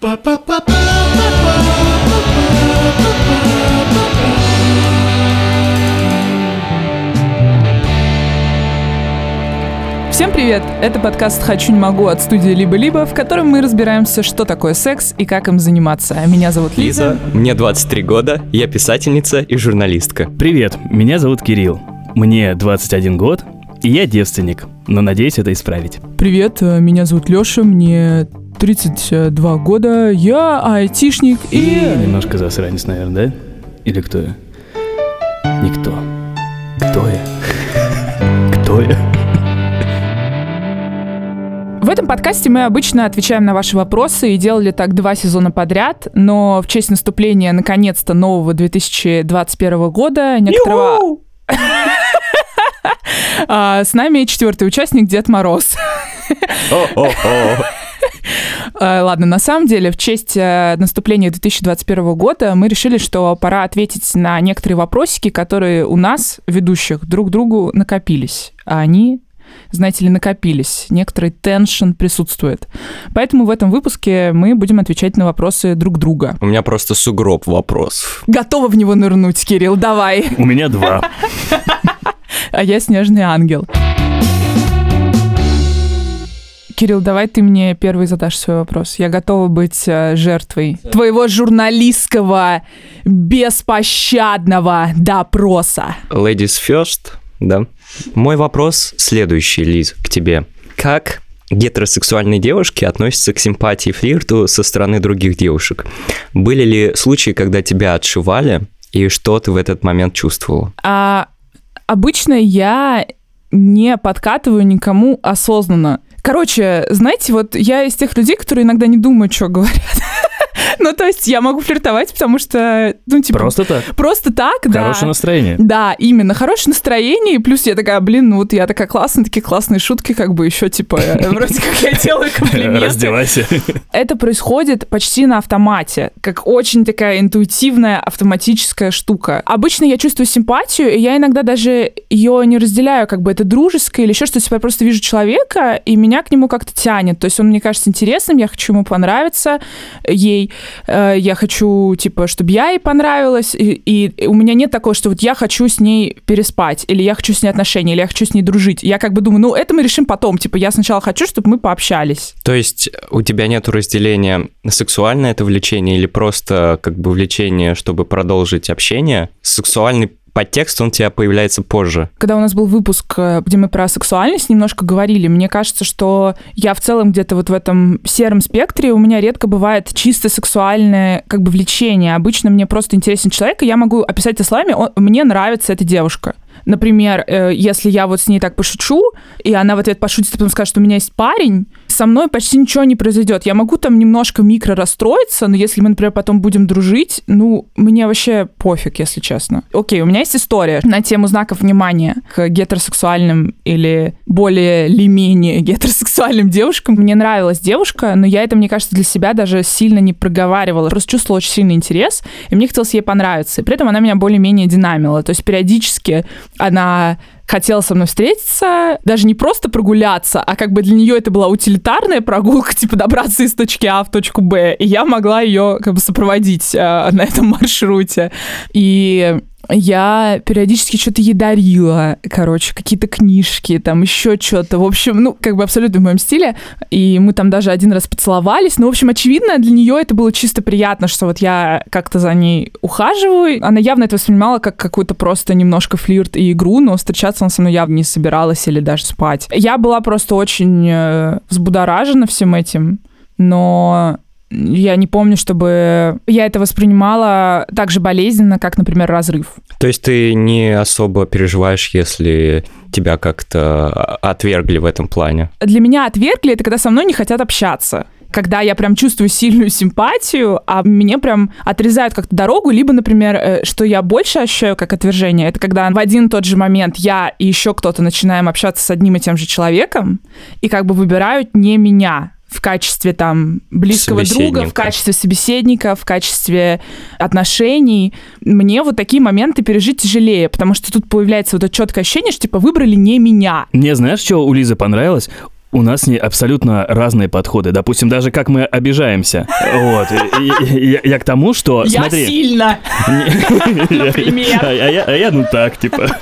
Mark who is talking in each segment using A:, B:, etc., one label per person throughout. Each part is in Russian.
A: Всем привет! Это подкаст «Хочу, не могу» от студии «Либо-либо», в котором мы разбираемся, что такое секс и как им заниматься. Меня зовут Лиза.
B: Мне 23 года, я писательница и журналистка.
C: Привет, меня зовут Кирилл. Мне 21 год, и я девственник, но надеюсь это исправить.
A: Привет, э, меня зовут Лёша, мне 32 года, я айтишник и...
C: Немножко засранец, наверное, да? Или кто я? Никто. Кто я? Кто я?
A: В этом подкасте мы обычно отвечаем на ваши вопросы и делали так два сезона подряд, но в честь наступления наконец-то нового 2021 года некоторого... А, С нами четвертый участник Дед Мороз. А, Ладно, на самом деле, в честь э, наступления 2021 года мы решили, что пора ответить на некоторые вопросики, которые у нас, ведущих, друг другу накопились. А они знаете ли, накопились. Некоторый теншн присутствует. Поэтому в этом выпуске мы будем отвечать на вопросы друг друга.
B: У меня просто сугроб вопросов.
A: Готова в него нырнуть, Кирилл, давай.
C: У меня два.
A: А я снежный ангел. Кирилл, давай ты мне первый задашь свой вопрос. Я готова быть э, жертвой твоего журналистского беспощадного допроса.
B: Ladies first, да. Мой вопрос следующий, Лиз, к тебе. Как гетеросексуальные девушки относятся к симпатии и флирту со стороны других девушек? Были ли случаи, когда тебя отшивали, и что ты в этот момент чувствовала?
A: А обычно я не подкатываю никому осознанно. Короче, знаете, вот я из тех людей, которые иногда не думают, что говорят. Ну, то есть я могу флиртовать, потому что, ну, типа...
C: Просто так.
A: Просто так, да.
C: Хорошее настроение.
A: Да, именно, хорошее настроение, и плюс я такая, блин, ну вот я такая классная, такие классные шутки, как бы еще, типа, э, вроде как я делаю комплименты.
C: Раздевайся.
A: Это происходит почти на автомате, как очень такая интуитивная автоматическая штука. Обычно я чувствую симпатию, и я иногда даже ее не разделяю, как бы это дружеское или еще что-то, типа я просто вижу человека, и меня к нему как-то тянет. То есть он мне кажется интересным, я хочу ему понравиться, ей, Э, я хочу, типа, чтобы я ей понравилась, и, и у меня нет такого, что вот я хочу с ней переспать, или я хочу с ней отношения, или я хочу с ней дружить. Я как бы думаю, ну, это мы решим потом. Типа, я сначала хочу, чтобы мы пообщались.
B: То есть у тебя нет разделения сексуальное это влечение или просто как бы влечение, чтобы продолжить общение? Сексуальный подтекст, он у тебя появляется позже.
A: Когда у нас был выпуск, э, где мы про сексуальность немножко говорили, мне кажется, что я в целом где-то вот в этом сером спектре, у меня редко бывает чисто сексуальное как бы влечение. Обычно мне просто интересен человек, и я могу описать словами, он, мне нравится эта девушка. Например, э, если я вот с ней так пошучу, и она в ответ пошутит, а потом скажет, что у меня есть парень, со мной почти ничего не произойдет. Я могу там немножко микро расстроиться, но если мы, например, потом будем дружить, ну, мне вообще пофиг, если честно. Окей, у меня есть история на тему знаков внимания к гетеросексуальным или более или менее гетеросексуальным девушкам. Мне нравилась девушка, но я это, мне кажется, для себя даже сильно не проговаривала. Просто чувствовала очень сильный интерес, и мне хотелось ей понравиться. И при этом она меня более-менее динамила. То есть периодически она хотела со мной встретиться, даже не просто прогуляться, а как бы для нее это была утилитарная прогулка, типа добраться из точки А в точку Б, и я могла ее как бы сопроводить э, на этом маршруте. И я периодически что-то ей дарила, короче, какие-то книжки, там еще что-то. В общем, ну, как бы абсолютно в моем стиле. И мы там даже один раз поцеловались. Ну, в общем, очевидно, для нее это было чисто приятно, что вот я как-то за ней ухаживаю. Она явно это воспринимала как какую-то просто немножко флирт и игру, но встречаться она со мной явно не собиралась или даже спать. Я была просто очень э, взбудоражена всем этим, но я не помню, чтобы я это воспринимала так же болезненно, как, например, разрыв.
B: То есть ты не особо переживаешь, если тебя как-то отвергли в этом плане?
A: Для меня отвергли — это когда со мной не хотят общаться когда я прям чувствую сильную симпатию, а мне прям отрезают как-то дорогу, либо, например, э, что я больше ощущаю как отвержение, это когда в один тот же момент я и еще кто-то начинаем общаться с одним и тем же человеком, и как бы выбирают не меня, в качестве там близкого друга, в качестве собеседника, в качестве отношений. Мне вот такие моменты пережить тяжелее, потому что тут появляется вот это четкое ощущение, что типа выбрали не меня.
C: Мне знаешь, что у Лизы понравилось? У нас не абсолютно разные подходы. Допустим, даже как мы обижаемся. Вот. Я, я к тому, что...
A: Я
C: смотри,
A: сильно, например.
C: А, а я, а я, ну так, типа,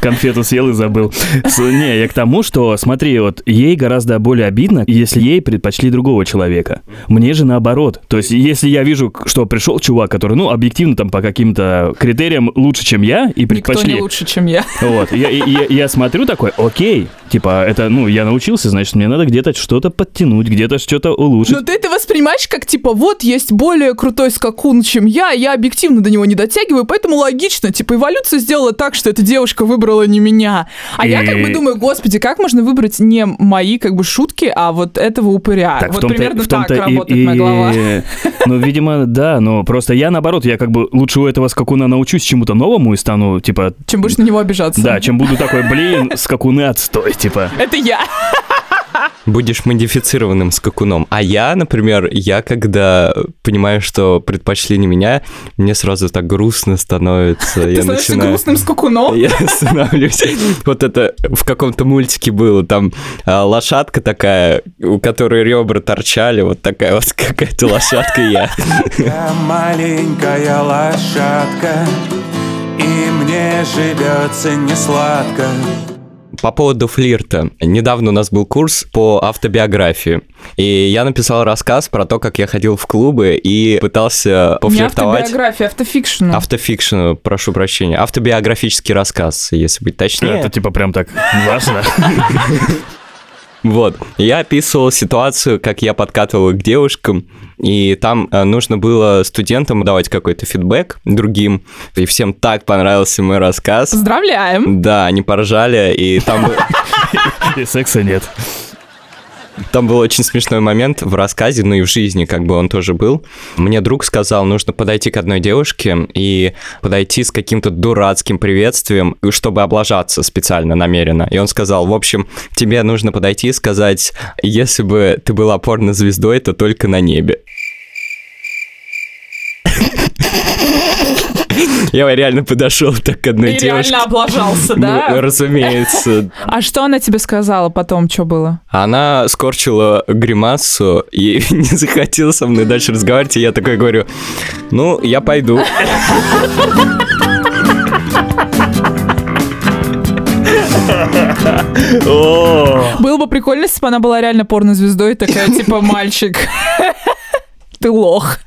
C: конфету съел и забыл. Не, я к тому, что, смотри, вот ей гораздо более обидно, если ей предпочли другого человека. Мне же наоборот. То есть, если я вижу, что пришел чувак, который, ну, объективно там по каким-то критериям лучше, чем я, и
A: Никто
C: предпочли...
A: не лучше, чем я.
C: Вот, я, я, я смотрю такой, окей, типа, это, ну, я научился, значит, мне надо где-то что-то подтянуть, где-то что-то улучшить.
A: Но ты это воспринимаешь как, типа, вот есть более крутой скакун, чем я, я объективно до него не дотягиваю, поэтому логично, типа, эволюция сделала так, что эта девушка выбрала не меня. А я как бы
C: И-
A: думаю, господи, как можно выбрать не мои, как бы, шутки, а вот этого упыря?
C: Так,
A: вот
C: том-то,
A: примерно
C: том-то
A: так
C: и-
A: работает
C: и-
A: моя голова.
C: Ну, видимо, да, но просто я наоборот, я как бы лучше у этого скакуна научусь чему-то новому и стану, типа,
A: Чем будешь на него обижаться.
C: да, чем буду такой, блин, скакуны отстой, типа.
A: Это я.
B: Будешь модифицированным скакуном. А я, например, я когда понимаю, что предпочли не меня, мне сразу так грустно становится.
A: Ты
B: я
A: становишься
B: начинаю...
A: грустным скакуном.
B: Я становлюсь. Вот это в каком-то мультике было. Там а, лошадка такая, у которой ребра торчали. Вот такая вот какая-то лошадка я.
D: Я маленькая лошадка, и мне живется не сладко.
B: По поводу флирта. Недавно у нас был курс по автобиографии. И я написал рассказ про то, как я ходил в клубы и пытался
A: Не
B: пофлиртовать.
A: автобиография, автофикшн.
B: Автофикшн, прошу прощения. Автобиографический рассказ, если быть точнее.
C: Это типа прям так важно.
B: Вот. Я описывал ситуацию, как я подкатывал к девушкам, и там э, нужно было студентам давать какой-то фидбэк другим, и всем так понравился мой рассказ.
A: Поздравляем.
B: Да, они поржали, и там,
C: И секса нет.
B: Там был очень смешной момент в рассказе, ну и в жизни как бы он тоже был. Мне друг сказал, нужно подойти к одной девушке и подойти с каким-то дурацким приветствием, чтобы облажаться специально, намеренно. И он сказал, в общем, тебе нужно подойти и сказать, если бы ты была порнозвездой, то только на небе. Я реально подошел так к одной
A: И
B: девушке.
A: реально облажался,
B: Ну,
A: да?
B: разумеется.
A: А что она тебе сказала потом, что было?
B: Она скорчила гримасу и не захотела со мной дальше разговаривать, и я такой говорю, ну, я пойду.
A: Было бы прикольно, если бы она была реально порнозвездой, такая, типа, мальчик. Ты лох.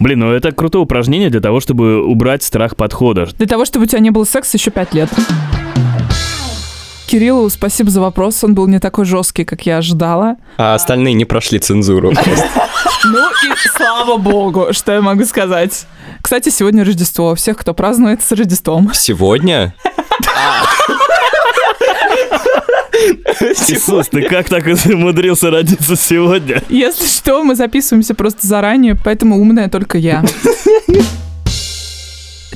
C: Блин, ну это крутое упражнение для того, чтобы убрать страх подхода.
A: Для того, чтобы у тебя не было секса еще пять лет. Кириллу спасибо за вопрос, он был не такой жесткий, как я ожидала.
B: А остальные не прошли цензуру.
A: Ну и слава богу, что я могу сказать. Кстати, сегодня Рождество. Всех, кто празднует с Рождеством.
B: Сегодня?
C: Иисус, ты как так умудрился родиться сегодня?
A: Если что, мы записываемся просто заранее, поэтому умная только я.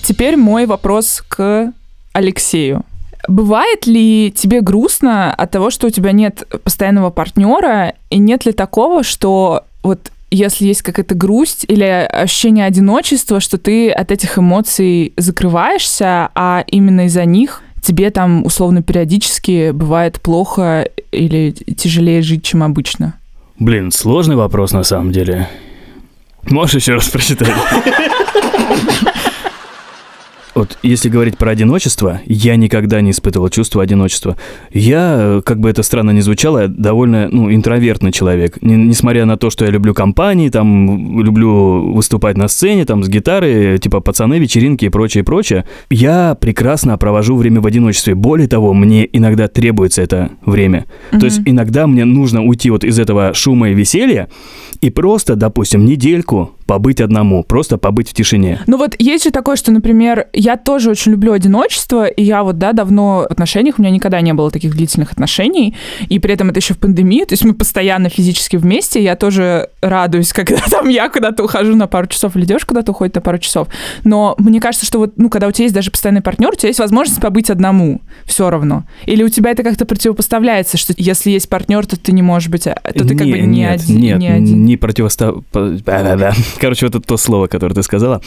A: Теперь мой вопрос к Алексею. Бывает ли тебе грустно от того, что у тебя нет постоянного партнера, и нет ли такого, что вот если есть какая-то грусть или ощущение одиночества, что ты от этих эмоций закрываешься, а именно из-за них тебе там условно периодически бывает плохо или тяжелее жить, чем обычно?
C: Блин, сложный вопрос на самом деле. Можешь еще раз прочитать? Вот если говорить про одиночество, я никогда не испытывал чувство одиночества. Я, э, как бы это странно ни звучало, довольно, ну, интровертный человек. Несмотря на то, что я люблю компании, там, люблю выступать на сцене, там, с гитарой, типа пацаны, вечеринки и прочее, прочее, я прекрасно провожу время в одиночестве. Более того, мне иногда требуется это время. То есть иногда мне нужно уйти вот из этого шума и веселья и просто, допустим, недельку побыть одному, просто побыть в тишине.
A: Ну вот есть же такое, что, например, я тоже очень люблю одиночество, и я вот, да, давно в отношениях, у меня никогда не было таких длительных отношений, и при этом это еще в пандемии, то есть мы постоянно физически вместе, я тоже радуюсь, когда там я куда-то ухожу на пару часов, или девушка куда-то уходит на пару часов, но мне кажется, что вот, ну, когда у тебя есть даже постоянный партнер, у тебя есть возможность побыть одному, все равно. Или у тебя это как-то противопоставляется, что если есть партнер, то ты не можешь быть, а- то ты как бы не
C: нет,
A: один.
C: Нет,
A: не один.
C: Не противостав... Короче, вот это то слово, которое ты сказала.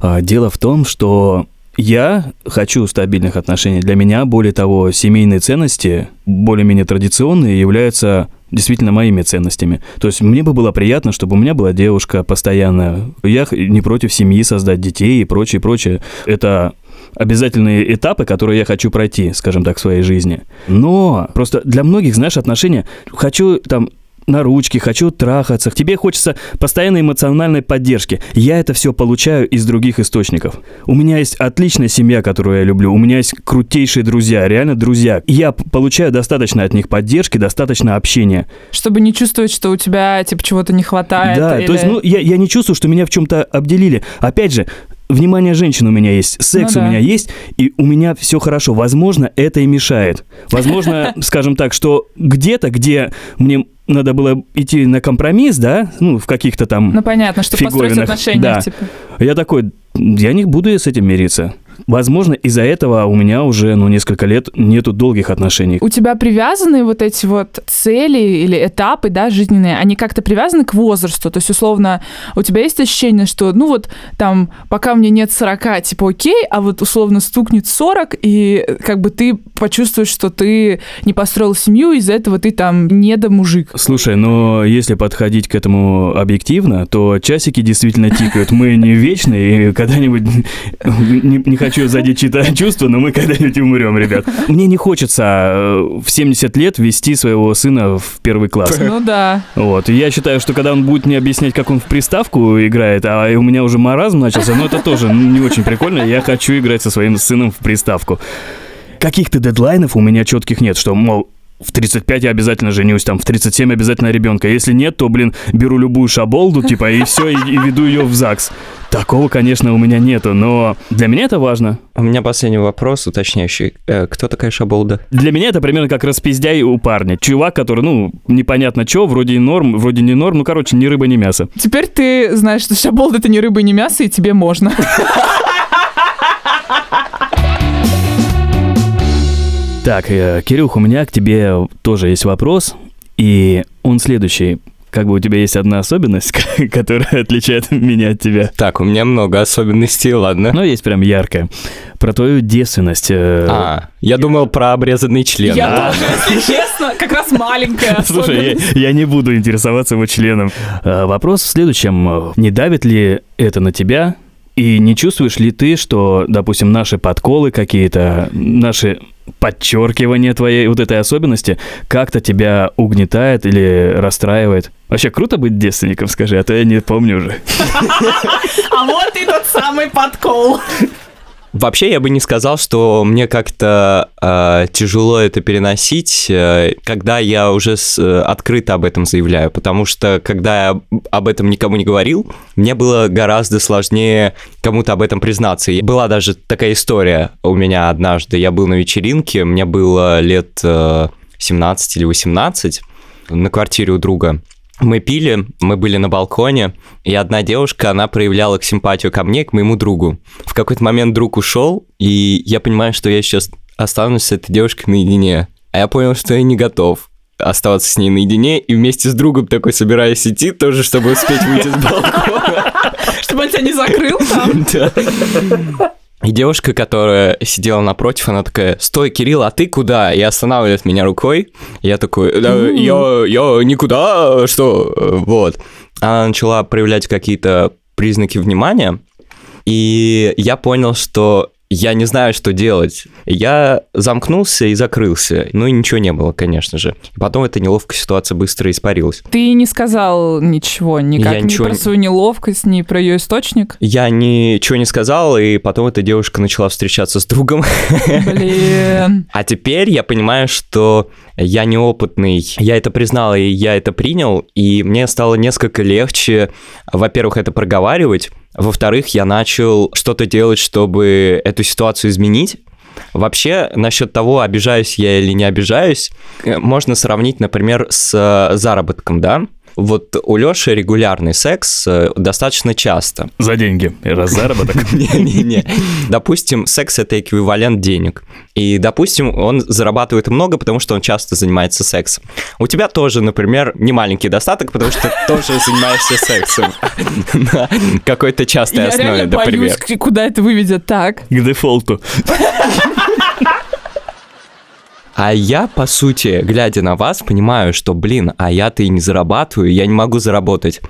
C: А, Дело в том, что Я хочу стабильных отношений. Для меня, более того, семейные ценности, более-менее традиционные, являются действительно моими ценностями. То есть мне бы было приятно, чтобы у меня была девушка постоянно. Я не против семьи, создать детей и прочее, прочее. Это обязательные этапы, которые я хочу пройти, скажем так, в своей жизни. Но просто для многих, знаешь, отношения хочу там на ручки, хочу трахаться. Тебе хочется постоянной эмоциональной поддержки. Я это все получаю из других источников. У меня есть отличная семья, которую я люблю. У меня есть крутейшие друзья, реально друзья. Я получаю достаточно от них поддержки, достаточно общения.
A: Чтобы не чувствовать, что у тебя типа чего-то не хватает.
C: Да,
A: или...
C: то есть, ну, я, я не чувствую, что меня в чем-то обделили. Опять же, внимание женщин у меня есть, секс
A: Ну
C: у
A: да.
C: меня есть, и у меня все хорошо. Возможно, это и мешает. Возможно, скажем так, что где-то, где мне надо было идти на компромисс, да, ну, в каких-то там...
A: Ну, понятно, что построить
C: фиговинах,
A: отношения,
C: да.
A: типа.
C: Я такой, я не буду с этим мириться. Возможно, из-за этого у меня уже, ну, несколько лет нету долгих отношений.
A: У тебя привязаны вот эти вот цели или этапы, да, жизненные, они как-то привязаны к возрасту? То есть, условно, у тебя есть ощущение, что, ну вот, там, пока мне нет 40, типа, окей, а вот, условно, стукнет 40, и э, как бы ты почувствуешь, что ты не построил семью, из-за этого ты там недомужик.
C: Слушай, но если подходить к этому объективно, то часики действительно тикают. Мы не вечные, и когда-нибудь не, не хочу задеть чьи-то чувства, но мы когда-нибудь умрем, ребят. Мне не хочется э, в 70 лет вести своего сына в первый класс.
A: Ну да.
C: Вот. Я считаю, что когда он будет мне объяснять, как он в приставку играет, а у меня уже маразм начался, ну это тоже не очень прикольно. Я хочу играть со своим сыном в приставку. Каких-то дедлайнов у меня четких нет, что, мол, в 35 я обязательно женюсь, там, в 37 обязательно ребенка. Если нет, то, блин, беру любую шаболду, типа, и все, и, и веду ее в ЗАГС. Такого, конечно, у меня нету, но для меня это важно.
B: У меня последний вопрос уточняющий. Э, кто такая Шаболда?
C: Для меня это примерно как распиздяй у парня. Чувак, который, ну, непонятно что, вроде и норм, вроде не норм, ну, короче, ни рыба, ни мясо.
A: Теперь ты знаешь, что шаболд это не рыба и не мясо, и тебе можно.
C: Так, э, Кирюх, у меня к тебе тоже есть вопрос, и он следующий. Как бы у тебя есть одна особенность, которая отличает меня от тебя.
B: Так, у меня много особенностей, ладно.
C: Но есть прям яркая. Про твою девственность. э,
B: А, я думал про обрезанный член.
A: Я тоже, если честно, как раз маленькая
C: Слушай, я, я не буду интересоваться его членом. А, Вопрос в следующем. Не давит ли это на тебя? И не чувствуешь ли ты, что, допустим, наши подколы какие-то, наши подчеркивания твоей вот этой особенности как-то тебя угнетает или расстраивает? Вообще круто быть девственником, скажи, а то я не помню уже.
A: А вот и тот самый подкол.
B: Вообще, я бы не сказал, что мне как-то э, тяжело это переносить, э, когда я уже с- э, открыто об этом заявляю, потому что когда я об этом никому не говорил, мне было гораздо сложнее кому-то об этом признаться. И была даже такая история у меня однажды. Я был на вечеринке, мне было лет э, 17 или 18 на квартире у друга. Мы пили, мы были на балконе, и одна девушка, она проявляла к симпатию ко мне, к моему другу. В какой-то момент друг ушел, и я понимаю, что я сейчас останусь с этой девушкой наедине. А я понял, что я не готов оставаться с ней наедине, и вместе с другом такой собираюсь идти тоже, чтобы успеть выйти с балкона.
A: Чтобы он тебя не закрыл там.
B: И девушка, которая сидела напротив, она такая, стой, Кирилл, а ты куда? И останавливает меня рукой. Я такой, «Да, я, я никуда, что? Вот. Она начала проявлять какие-то признаки внимания, и я понял, что я не знаю, что делать. Я замкнулся и закрылся. Ну и ничего не было, конечно же. Потом эта неловкая ситуация быстро испарилась.
A: Ты не сказал ничего, никак
B: Я
A: ни
B: ничего
A: про свою неловкость, ни про ее источник.
B: Я ничего не сказал, и потом эта девушка начала встречаться с другом.
A: Блин.
B: А теперь я понимаю, что я неопытный. Я это признал, и я это принял, и мне стало несколько легче, во-первых, это проговаривать, во-вторых, я начал что-то делать, чтобы эту ситуацию изменить. Вообще, насчет того, обижаюсь я или не обижаюсь, э, можно сравнить, например, с э, заработком, да? Вот у Лёши регулярный секс э, достаточно часто.
C: За деньги. Раз заработок.
B: Не-не-не. Допустим, секс это эквивалент денег. И, допустим, он зарабатывает много, потому что он часто занимается сексом. У тебя тоже, например, не маленький достаток, потому что ты тоже занимаешься сексом. На какой-то частой
A: Я
B: основе, например.
A: к- куда это выведет так.
C: К дефолту.
B: А я, по сути, глядя на вас, понимаю, что, блин, а я-то и не зарабатываю, я не могу заработать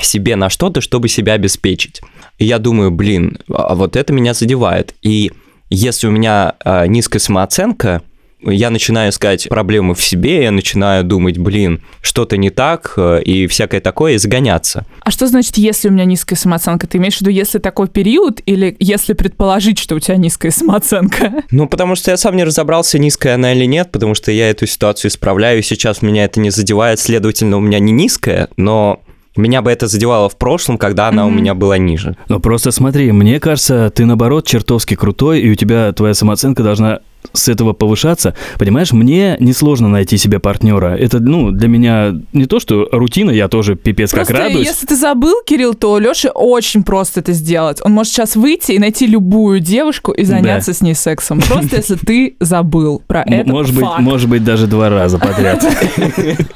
B: себе на что-то, чтобы себя обеспечить. И я думаю, блин, а вот это меня задевает. И если у меня а, низкая самооценка, я начинаю искать проблемы в себе, я начинаю думать, блин, что-то не так, э, и всякое такое, и загоняться.
A: А что значит, если у меня низкая самооценка? Ты имеешь в виду, если такой период, или если предположить, что у тебя низкая самооценка?
B: Ну, потому что я сам не разобрался, низкая она или нет, потому что я эту ситуацию исправляю, и сейчас меня это не задевает, следовательно, у меня не низкая, но меня бы это задевало в прошлом, когда она у
A: Мгм.
B: меня была ниже.
C: Ну просто смотри, мне кажется, ты наоборот чертовски крутой, и у тебя твоя самооценка должна с этого повышаться. Понимаешь, мне несложно найти себе партнера. Это, ну, для меня не то, что рутина, я тоже пипец как
A: Просто
C: радуюсь.
A: если ты забыл, Кирилл, то Лёше очень просто это сделать. Он может сейчас выйти и найти любую девушку и заняться с ней сексом. Просто если ты забыл про это.
C: может быть, может быть, даже два раза подряд.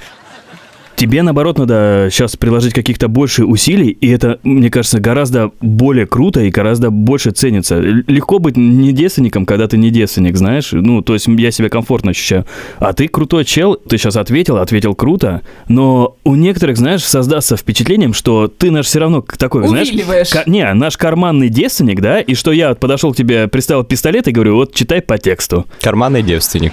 C: Тебе, наоборот, надо сейчас приложить каких-то больше усилий, и это, мне кажется, гораздо более круто и гораздо больше ценится. Легко быть не девственником, когда ты не девственник, знаешь? Ну, то есть я себя комфортно ощущаю. А ты крутой чел, ты сейчас ответил, ответил круто, но у некоторых, знаешь, создастся впечатлением, что ты наш все равно такой, знаешь...
A: Увиливаешь.
C: ка- не, наш карманный девственник, да, и что я вот подошел к тебе, приставил пистолет и говорю, вот читай по тексту.
B: Карманный девственник.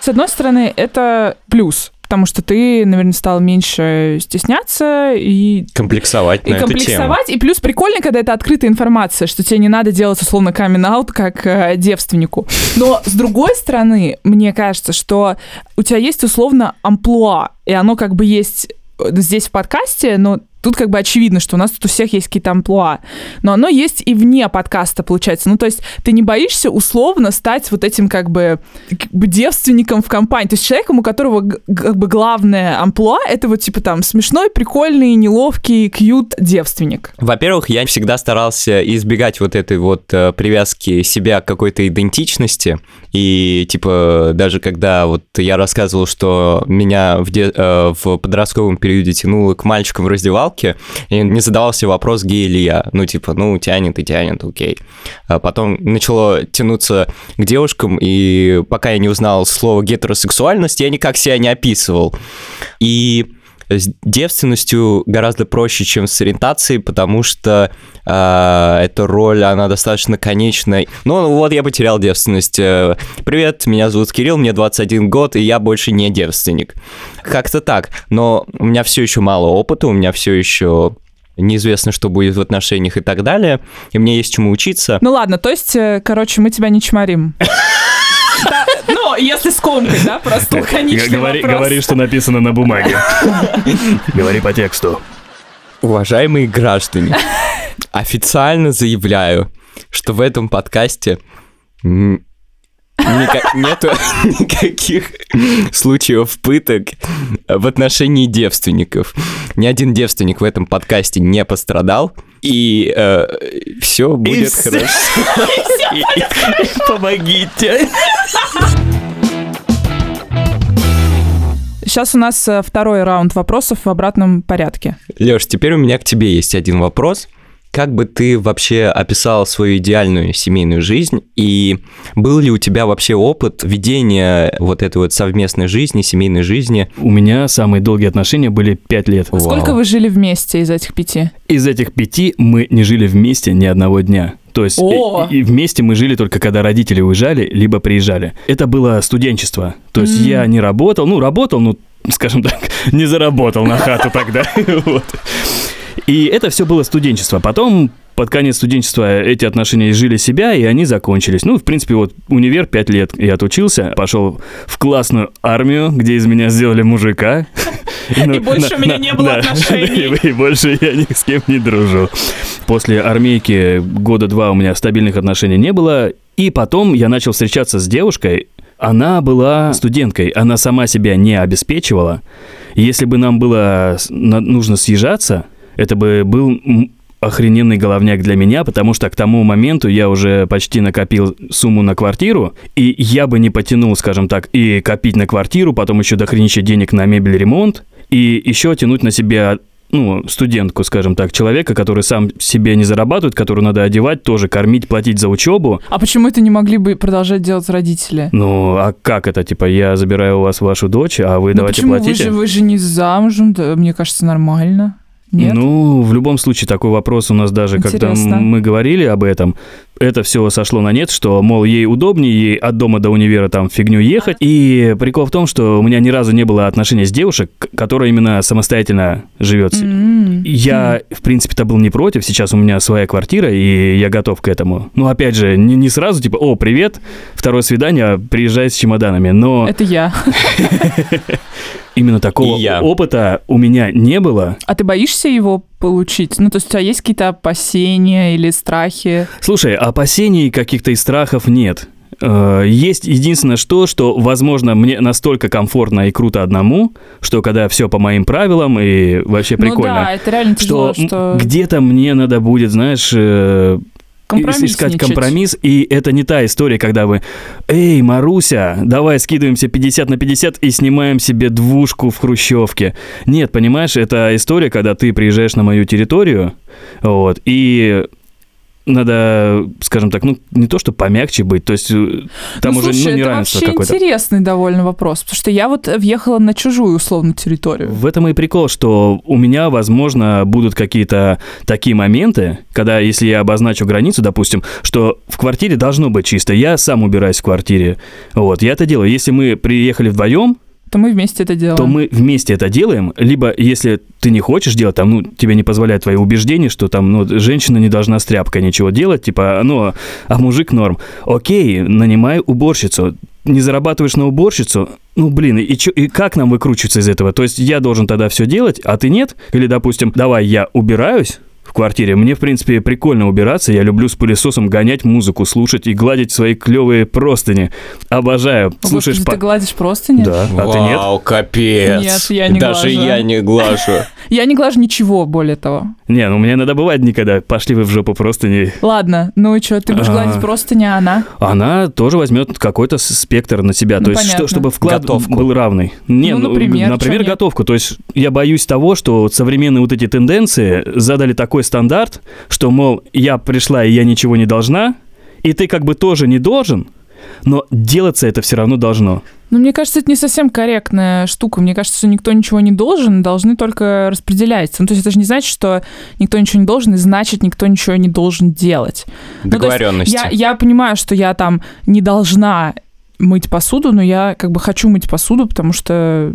A: С одной стороны, это плюс, потому что ты, наверное, стал меньше стесняться и
B: Комплексовать
A: и
B: на эту тему.
A: комплексовать. И плюс прикольно, когда это открытая информация, что тебе не надо делать условно камин аут как э, девственнику. Но с другой стороны, мне кажется, что у тебя есть условно амплуа, и оно как бы есть э, здесь в подкасте, но тут как бы очевидно, что у нас тут у всех есть какие-то амплуа. Но оно есть и вне подкаста, получается. Ну, то есть ты не боишься условно стать вот этим как бы, как бы девственником в компании. То есть человеком, у которого как бы главное амплуа, это вот типа там смешной, прикольный, неловкий, кьют девственник.
B: Во-первых, я всегда старался избегать вот этой вот э, привязки себя к какой-то идентичности. И, типа, даже когда вот я рассказывал, что меня в, де- э, в подростковом периоде тянуло к мальчикам в раздевалке, и не задавался вопрос, гей ли я. Ну, типа, ну, тянет и тянет, окей. А потом начало тянуться к девушкам, и пока я не узнал слово гетеросексуальность, я никак себя не описывал. И с девственностью гораздо проще, чем с ориентацией, потому что э, эта роль, она достаточно конечная. Ну, вот я потерял девственность. Э, Привет, меня зовут Кирилл, мне 21 год, и я больше не девственник. Как-то так. Но у меня все еще мало опыта, у меня все еще неизвестно, что будет в отношениях и так далее, и мне есть чему учиться.
A: Ну ладно, то есть, э, короче, мы тебя не чморим. Да, Ну, если скомкать, да, просто
C: Г-
A: лаконичный
C: Говори,
A: вопрос.
C: говори, что написано на бумаге. Говори по тексту.
B: Уважаемые граждане, официально заявляю, что в этом подкасте ника- нету никаких случаев пыток в отношении девственников. Ни один девственник в этом подкасте не пострадал, и все будет
C: всё.
B: хорошо.
C: Помогите.
A: Сейчас у нас э, второй раунд вопросов в обратном порядке.
B: Леш, теперь у меня к тебе есть один вопрос. Как бы ты вообще описал свою идеальную семейную жизнь, и был ли у тебя вообще опыт ведения вот этой вот совместной жизни, семейной жизни?
C: У меня самые долгие отношения были пять лет.
B: Вау.
A: Сколько вы жили вместе из этих пяти?
C: Из этих пяти мы не жили вместе ни одного дня. То есть
A: О!
C: и, и вместе мы жили только когда родители уезжали, либо приезжали. Это было студенчество. То есть
A: М.
C: я не работал, ну, работал, ну, скажем так, не заработал на хату тогда. Вот. И это все было студенчество. Потом под конец студенчества эти отношения изжили себя, и они закончились. Ну, в принципе, вот универ 5 лет я отучился, пошел в классную армию, где из меня сделали мужика. ну,
A: И больше у меня не было отношений.
C: И больше я ни с кем не дружу. После армейки года два у меня стабильных отношений не было. И потом я начал встречаться с девушкой, она была студенткой, она сама себя не обеспечивала. Если бы нам было нужно съезжаться, это бы был охрененный головняк для меня, потому что к тому моменту я уже почти накопил сумму на квартиру, и я бы не потянул, скажем так, и копить на квартиру, потом еще дохренища денег на мебель, ремонт, и еще тянуть на себя ну, студентку, скажем так, человека, который сам себе не зарабатывает, которую надо одевать, тоже кормить, платить за учебу.
A: А почему это не могли бы продолжать делать родители?
C: Ну, а как это? Типа, я забираю у вас вашу дочь, а вы
A: Ну
C: давайте
A: почему? Вы
C: платите?
A: же, вы же не замужем, да, мне кажется, нормально. Нет?
C: Ну, в любом случае, такой вопрос у нас даже, когда
A: Интересно.
C: мы говорили об этом, это все сошло на нет, что, мол, ей удобнее, ей от дома до универа там фигню ехать. И прикол в том, что у меня ни разу не было отношения с девушек, которая именно самостоятельно живет.
A: М.
C: Я, в принципе-то, был не против. Сейчас у меня своя квартира, и я готов к этому. Ну, опять же, не, не сразу, типа, о, привет, второе свидание, приезжай с чемоданами. Но
A: Это я.
C: именно такого
B: И я.
C: опыта у меня не было.
A: А ты боишься его получить? Ну, то есть у тебя есть какие-то опасения или страхи?
C: Слушай, опасений каких-то и страхов нет. Э, Есть единственное что, что, возможно, мне настолько комфортно и круто одному, что когда все по моим правилам и вообще
A: Ну
C: прикольно,
A: да, это реально тяжело,
C: что,
A: что
C: где-то мне надо будет, знаешь, э, искать компромисс, и это не та история, когда вы, эй, Маруся, давай скидываемся 50 на 50 и снимаем себе двушку в хрущевке. Нет, понимаешь, это история, когда ты приезжаешь на мою территорию, вот, и надо, скажем так, ну, не то, что помягче быть, то есть э, там
A: ну,
C: уже
A: слушай,
C: ну,
A: это
C: неравенство
A: вообще
C: какое-то.
A: интересный довольно вопрос, потому что я вот въехала на чужую условно территорию.
C: В этом и прикол, что у меня, возможно, будут какие-то такие моменты, когда, если я обозначу границу, допустим, что в квартире должно быть чисто, я сам убираюсь в квартире. Вот, я это делаю. Если мы приехали вдвоем,
A: То мы вместе это делаем.
C: то мы вместе это делаем, либо если ты не хочешь делать, там, ну, тебе не позволяют твои убеждения, что там, ну, женщина не должна с тряпкой ничего делать, типа, ну, а мужик норм. Окей, нанимай уборщицу. Не зарабатываешь на уборщицу, ну, блин, и, чё- и как нам выкручиваться из этого? То есть я должен тогда все делать, а ты нет? Или, допустим, давай я убираюсь, квартире. Мне, в принципе, прикольно убираться. Я люблю с пылесосом гонять музыку, слушать и гладить свои клевые простыни. Обожаю.
A: О,
C: Слушаешь...
A: Господи,
C: по-
A: ты гладишь простыни?
C: Да, а ты нет?
B: Вау, капец.
A: Нет, я не
B: Даже
A: глажу.
B: я не глажу.
A: Я не глажу ничего, более того.
C: Не, ну у меня иногда бывает никогда. Пошли вы в жопу просто не...
A: Ладно, ну и что, ты будешь
C: А.
A: гладить простыни, а она?
C: Она тоже возьмет какой-то спектр на себя.
A: Ну,
C: то есть, чтобы вклад был равный. Не,
A: Ну, например,
C: например,
A: нет?
C: готовку. То есть, я боюсь того, что современные вот эти тенденции задали такой стандарт, что, мол, я пришла и я ничего не должна, и ты как бы тоже не должен, но делаться это все равно должно.
A: Ну, мне кажется, это не совсем корректная штука. Мне кажется, что никто ничего не должен, должны только распределяться. Ну, то есть это же не значит, что никто ничего не должен, и значит, никто ничего не должен делать. Ну,
B: Договоренности.
A: Я, я понимаю, что я там не должна мыть посуду, но я как бы хочу мыть посуду, потому что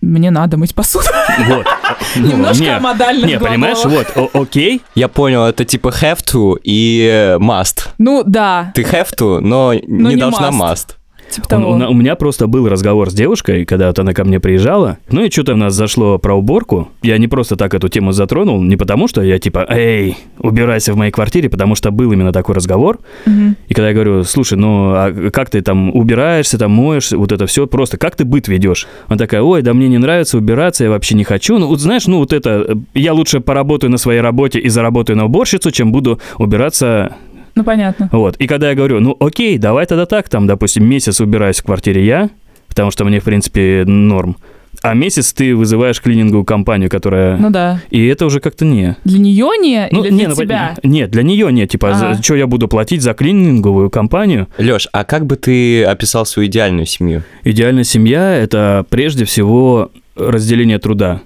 A: мне надо мыть посуду.
C: Вот. Ну,
A: Немножко
C: не,
A: о модальных
C: Не, понимаешь, вот, о- окей,
B: Я понял, это типа have to и must.
A: Ну, да,
B: Ты have to, но, не должна
A: must. Типа
C: Он-
A: того.
C: у, на- у меня просто был разговор с девушкой, когда вот она ко мне приезжала. Ну и что-то у нас зашло про уборку. Я не просто так эту тему затронул, не потому что я типа, эй, убирайся в моей квартире, потому что был именно такой разговор.
A: Мгм.
C: И когда я говорю, слушай, ну а как ты там убираешься, там моешь, вот это все, просто как ты быт ведешь? Она такая, ой, да мне не нравится убираться, я вообще не хочу. Ну вот знаешь, ну вот это, э, я лучше поработаю на своей работе и заработаю на уборщицу, чем буду убираться
A: Ну, понятно.
C: вот. И когда я говорю, ну окей, давай тогда так, там, допустим, месяц убираюсь в квартире я, потому что мне, в принципе, норм. А месяц ты вызываешь клининговую компанию, которая...
A: Ну да.
C: И это уже как-то не.
A: Для нее не
C: Ну,
A: или
C: не,
A: для
C: ну,
A: тебя?
C: Нет, для нее нет. Типа,
A: Ага.
C: что я буду платить за клининговую компанию?
B: Лёш, а как бы ты описал свою идеальную семью?
C: Идеальная семья – это прежде всего разделение труда.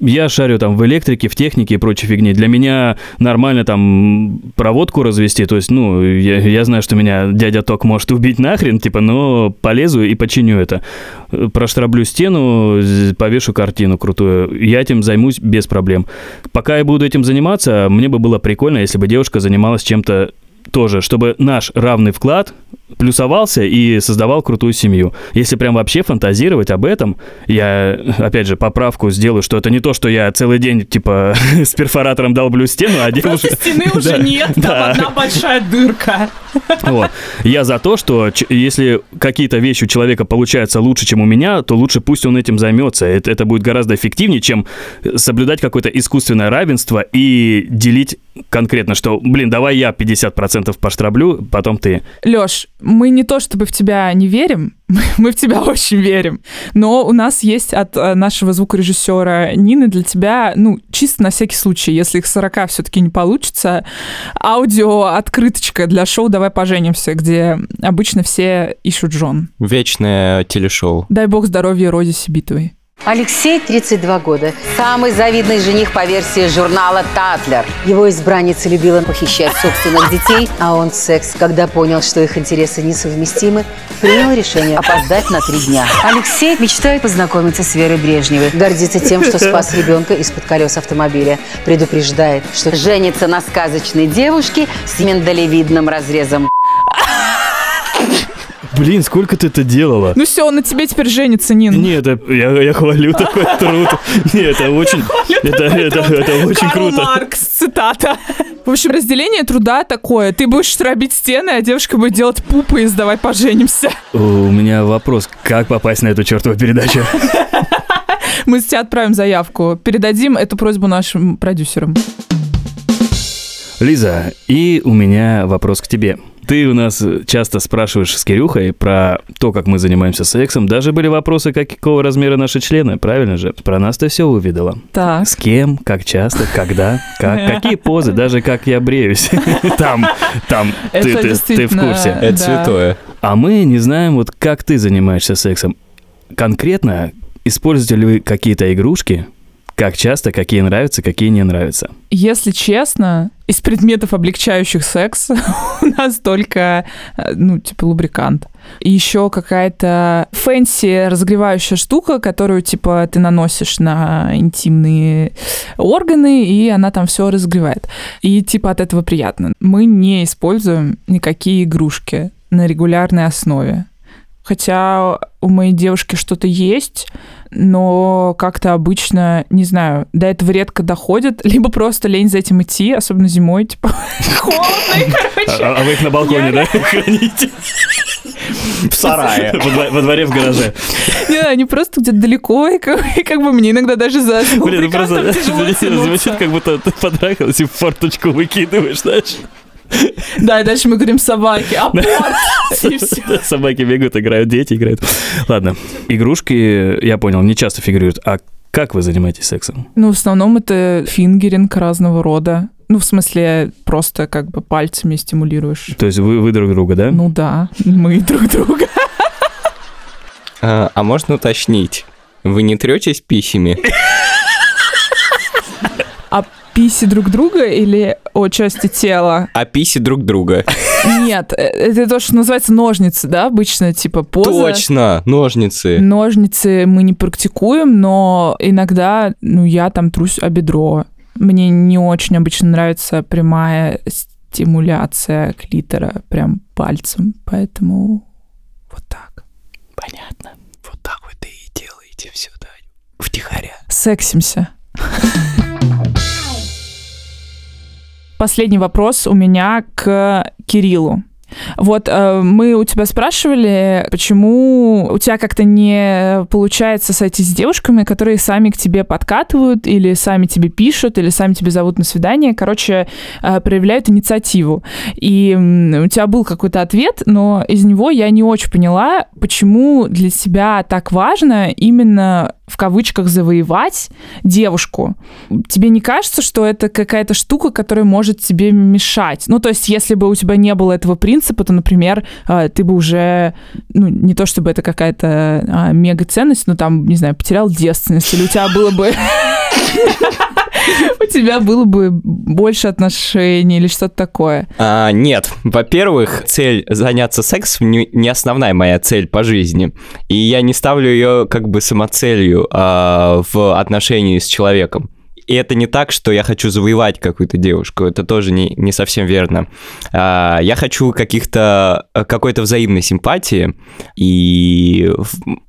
C: Я шарю там в электрике, в технике и прочей фигне. Для меня нормально там проводку развести. То есть, ну, я, я знаю, что меня дядя Ток может убить нахрен, типа, но полезу и починю это. Проштраблю стену, повешу картину крутую. Я этим займусь без проблем. Пока я буду этим заниматься, мне бы было прикольно, если бы девушка занималась чем-то тоже, чтобы наш равный вклад плюсовался и создавал крутую семью. Если прям вообще фантазировать об этом, я, опять же, поправку сделаю, что это не то, что я целый день, типа, с перфоратором долблю стену, а девушка...
A: Просто стены уже нет, там одна большая дырка.
C: Вот. Я за то, что если какие-то вещи у человека получаются лучше, чем у меня, то лучше пусть он этим займется. Это, это будет гораздо эффективнее, чем соблюдать какое-то искусственное равенство и делить конкретно, что, блин, давай я 50% поштраблю, потом ты.
A: Лёш, мы не то чтобы в тебя не верим, мы в тебя очень верим, но у нас есть от э, нашего звукорежиссера Нины для тебя, ну, чисто на всякий случай, если их 40 все-таки не получится, аудио-открыточка для шоу «Давай поженимся», где обычно все ищут жен.
B: Вечное телешоу.
A: Дай бог здоровья Розе Сибитовой.
E: Алексей, 32 года. Самый завидный жених по версии журнала «Татлер». Его избранница любила похищать собственных детей, а он секс, когда понял, что их интересы несовместимы, принял решение опоздать на три дня. Алексей мечтает познакомиться с Верой Брежневой. Гордится тем, что спас ребенка из-под колес автомобиля. Предупреждает, что женится на сказочной девушке с миндалевидным разрезом
C: Блин, сколько ты это делала?
A: Ну все, он на тебе теперь женится, Нин.
C: Нет, это, я, я хвалю такой труд. Нет, это очень, это, это, это очень
A: Карл
C: круто.
A: Маркс, цитата. В общем, разделение труда такое. Ты будешь тробить стены, а девушка будет делать пупы и сдавай поженимся.
C: У меня вопрос, как попасть на эту чертову передачу?
A: Мы с тебя отправим заявку. Передадим эту просьбу нашим продюсерам.
C: Лиза, и у меня вопрос к тебе. Ты у нас часто спрашиваешь с Кирюхой про то, как мы занимаемся сексом. Даже были вопросы, какого размера наши члены, правильно же? Про нас ты все увидела.
A: Так.
C: С кем, как часто, когда, как, какие позы, даже как я бреюсь. Там, там,
A: Это
C: ты, ты- ты в курсе.
B: Это
A: Да.
B: святое.
C: А мы не знаем, вот как ты занимаешься сексом. Конкретно, используете ли вы какие-то игрушки? Как часто, какие нравятся, какие не нравятся?
A: Если честно, из предметов, облегчающих секс, у нас только, э, ну, типа, лубрикант. И еще какая-то fancy разогревающая штука, которую, типа, ты наносишь на интимные органы, и она там все разогревает. И, типа, от этого приятно. Мы не используем никакие игрушки на регулярной основе. Хотя у моей девушки что-то есть, но как-то обычно, не знаю, до этого редко доходит, либо просто лень за этим идти, особенно зимой, типа, холодно, и, короче.
C: А, а вы их на балконе, да, храните?
B: В сарае.
C: Во, дво- во дворе в гараже.
A: Не, они просто где-то далеко, и как, и как бы мне иногда даже за
C: Блин, ну просто звучит, как будто ты потрахалась и в форточку выкидываешь, знаешь?
A: Да, и дальше мы говорим собаки, апорт, и все.
C: Собаки бегают, играют, дети играют. Ладно, игрушки, я понял, не часто фигурируют. А как вы занимаетесь сексом?
A: Ну, в основном это фингеринг разного рода. Ну, в смысле, просто как бы пальцами стимулируешь.
C: То есть вы, вы друг друга, да?
A: Ну да, мы друг друга.
B: А, а можно уточнить? Вы не третесь писями?
A: А писи друг друга или о части тела?
B: А писи друг друга.
A: Нет, э, это то, что называется ножницы, да, обычно, типа поза.
B: Точно, ножницы.
A: Ножницы мы не практикуем, но иногда, ну, я там трусь о бедро. Мне не очень обычно нравится прямая стимуляция клитора прям пальцем, поэтому вот так.
C: Понятно.
B: Вот так вот и делаете все, да? Втихаря.
A: Сексимся. Последний вопрос у меня к Кириллу. Вот э, мы у тебя спрашивали, почему у тебя как-то не получается сойтись с девушками, которые сами к тебе подкатывают, или сами тебе пишут, или сами тебе зовут на свидание, короче, э, проявляют инициативу. И м, у тебя был какой-то ответ, но из него я не очень поняла, почему для тебя так важно именно в кавычках завоевать девушку. Тебе не кажется, что это какая-то штука, которая может тебе мешать? Ну, то есть, если бы у тебя не было этого принципа, то, например, э, ты бы уже, ну, не то чтобы это какая-то а, мега ценность, но там, не знаю, потерял девственность, или у тебя было бы у тебя было бы больше отношений или что-то такое.
B: А, нет, во-первых, цель заняться сексом не основная моя цель по жизни. И я не ставлю ее как бы самоцелью а, в отношении с человеком. И это не так, что я хочу завоевать какую-то девушку. Это тоже не, не совсем верно. А, я хочу каких-то какой-то взаимной симпатии. И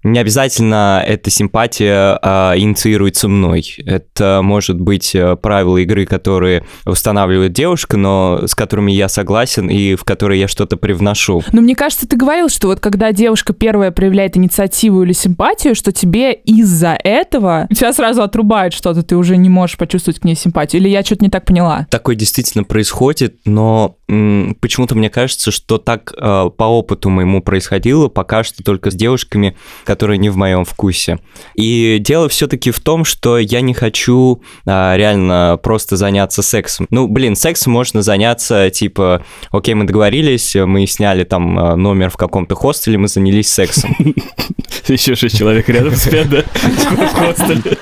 B: не обязательно эта симпатия а, инициируется мной. Это может быть э, правила игры, которые устанавливает девушка, но с которыми я согласен и в которые я что-то привношу.
A: Но мне кажется, ты говорил, что вот когда девушка первая проявляет инициативу или симпатию, что тебе из-за этого тебя сразу отрубает что-то, ты уже не можешь почувствовать к ней симпатию. Или я что-то не так поняла?
B: Такое действительно происходит, но м- почему-то мне кажется, что так э, по опыту моему происходило пока что только с девушками, которые не в моем вкусе. И дело все-таки в том, что я не хочу э, реально просто заняться сексом. Ну, блин, сексом можно заняться, типа, окей, мы договорились, мы сняли там э, номер в каком-то хостеле, мы занялись сексом.
C: Еще шесть человек рядом спят, да? В хостеле.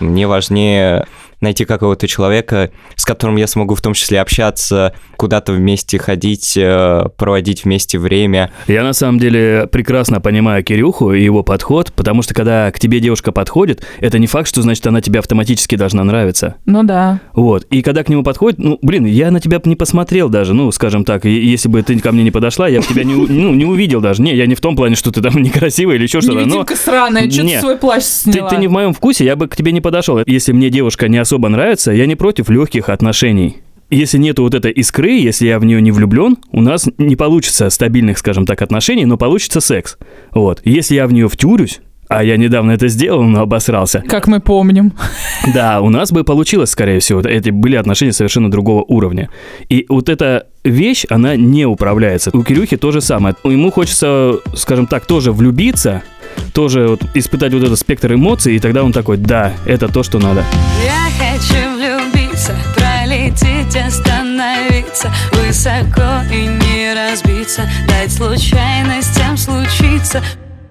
B: Мне важнее найти какого-то человека, с которым я смогу в том числе общаться, куда-то вместе ходить, э, проводить вместе время.
C: Я на самом деле прекрасно понимаю Кирюху и его подход, потому что когда к тебе девушка подходит, это не факт, что значит она тебе автоматически должна нравиться.
A: Ну да.
C: Вот. И когда к нему подходит, ну, блин, я на тебя бы не посмотрел даже, ну, скажем так, если бы ты ко мне не подошла, я бы тебя не, ну, не увидел даже. Не, я не в том плане, что ты там некрасивая или еще что-то. но-
A: Невидимка сраная, что ты свой плащ
C: Ты,
A: сняла?
C: ты не в моем вкусе, я бы к тебе не подошел. Если мне девушка не особо нравится, я не против легких отношений. Если нету вот этой искры, если я в нее не влюблен, у нас не получится стабильных, скажем так, отношений, но получится секс. Вот. Если я в нее втюрюсь, а я недавно это сделал, но обосрался.
A: Как мы помним.
C: Да, у нас бы получилось, скорее всего. Эти были отношения совершенно другого уровня. И вот эта вещь, она не управляется. У Кирюхи то же самое. Ему хочется, скажем так, тоже влюбиться, тоже вот испытать вот этот спектр эмоций, и тогда он такой, да, это то, что надо.
F: Я хочу влюбиться, пролететь, остановиться Высоко и не разбиться Дать случайностям случиться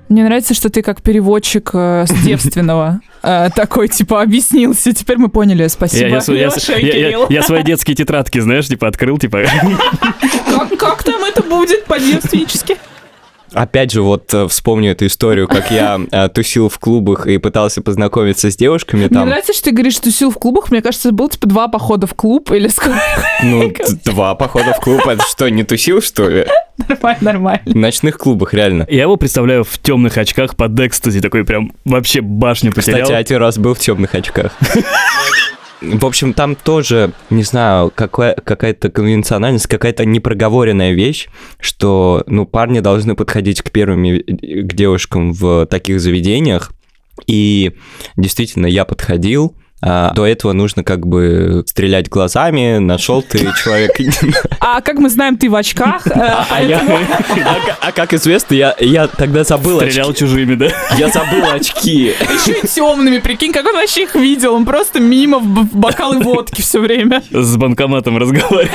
A: Мне нравится, что ты как переводчик э, с девственного э, такой, типа, объяснился. Теперь мы поняли. Спасибо,
C: Я, я, я,
A: Лёша и
C: я- я-
A: Кирилл.
C: я свои детские тетрадки, знаешь, типа открыл, типа...
A: Как, как там это будет по-девственнически?
B: Опять же, вот э, вспомню эту историю, как я э, тусил в клубах и пытался познакомиться с девушками
A: Мне
B: там.
A: нравится, что ты говоришь, что тусил в клубах. Мне кажется, было, типа, два похода в клуб или сколько.
B: Ну, два похода в клуб. Это что, не тусил, что ли?
A: Нормально, нормально.
B: В ночных клубах, реально.
C: Я его представляю в темных очках под экстази, такой прям вообще башню потерял.
B: Кстати, один раз был в темных очках. В общем, там тоже, не знаю, какая- какая-то конвенциональность, какая-то непроговоренная вещь, что, ну, парни должны подходить к первым э, к девушкам в таких заведениях. И действительно, я подходил. А до этого нужно как бы стрелять глазами, нашел ты человек.
A: А как мы знаем, ты в очках. э,
B: А я- а как известно, я я тогда забыл
C: Стрелял
B: очки.
C: чужими, да?
B: Я забыл очки.
A: Еще и темными, прикинь, как он вообще их видел. Он просто мимо в бокалы водки все время.
C: С банкоматом разговаривал.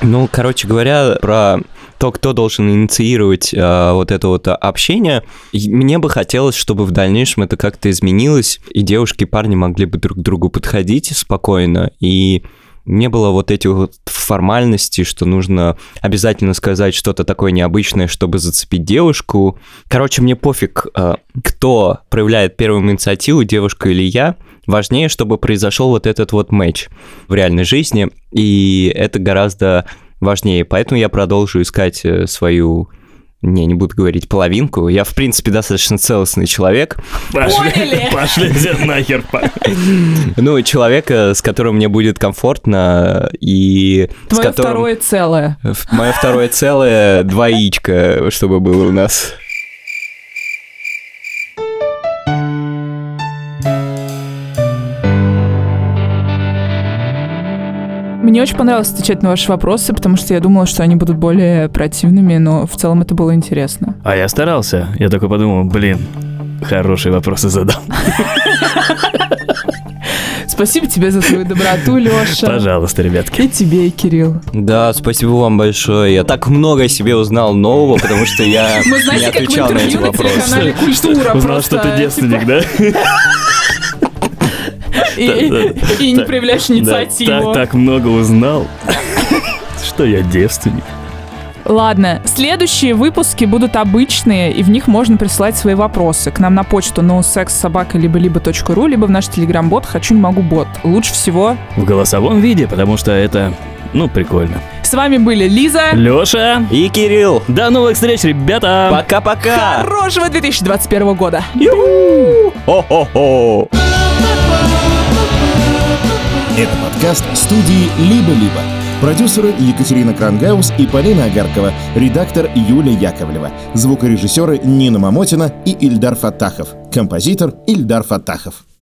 B: Ну, короче говоря, про то, кто должен инициировать э, вот это вот общение, мне бы хотелось, чтобы в дальнейшем это как-то изменилось, и девушки и парни могли бы друг к другу подходить спокойно, и не было вот этих вот формальностей, что нужно обязательно сказать что-то такое необычное, чтобы зацепить девушку. Короче, мне пофиг, э, кто проявляет первую инициативу, девушка или я. Важнее, чтобы произошел вот этот вот матч в реальной жизни, и это гораздо важнее. Поэтому я продолжу искать э, свою не, не буду говорить половинку. Я, в принципе, достаточно целостный человек.
C: Пошли,
A: Поняли.
C: пошли нахер.
B: Ну, человека, с которым мне будет комфортно и
A: Твое
B: которым...
A: второе целое.
B: Мое второе целое, два яичка, чтобы было у нас.
A: Мне очень понравилось отвечать на ваши вопросы, потому что я думала, что они будут более противными, но в целом это было интересно.
C: А я старался. Я такой подумал, блин, хорошие вопросы задал.
A: Спасибо тебе за твою доброту, Леша.
C: Пожалуйста, ребятки.
A: И тебе, и Кирилл.
B: Да, спасибо вам большое. Я так много о себе узнал нового, потому что я
A: Мы
B: не
A: знаете, как в
B: отвечал на эти
A: интервью на
B: вопросы.
A: «Культура»
C: Узнал,
A: просто,
C: что ты девственник, да?
A: И, не проявляешь инициативу.
C: Так, так много узнал, что я девственник.
A: Ладно, следующие выпуски будут обычные, и в них можно присылать свои вопросы к нам на почту nosexsobaka либо либо.ру, либо в наш телеграм-бот «Хочу, не могу, бот». Лучше всего...
C: В голосовом виде, потому что это, ну, прикольно.
A: С вами были Лиза.
C: Лёша,
B: И Кирилл.
C: до новых встреч, ребята!
B: Пока-пока.
A: Хорошего 2021 года.
B: Хо-хо-хо.
G: Это подкаст студии «Либо-либо». Продюсеры Екатерина Крангаус и Полина Агаркова. Редактор Юлия Яковлева. Звукорежиссеры Нина Мамотина и Ильдар Фатахов. Композитор Ильдар Фатахов.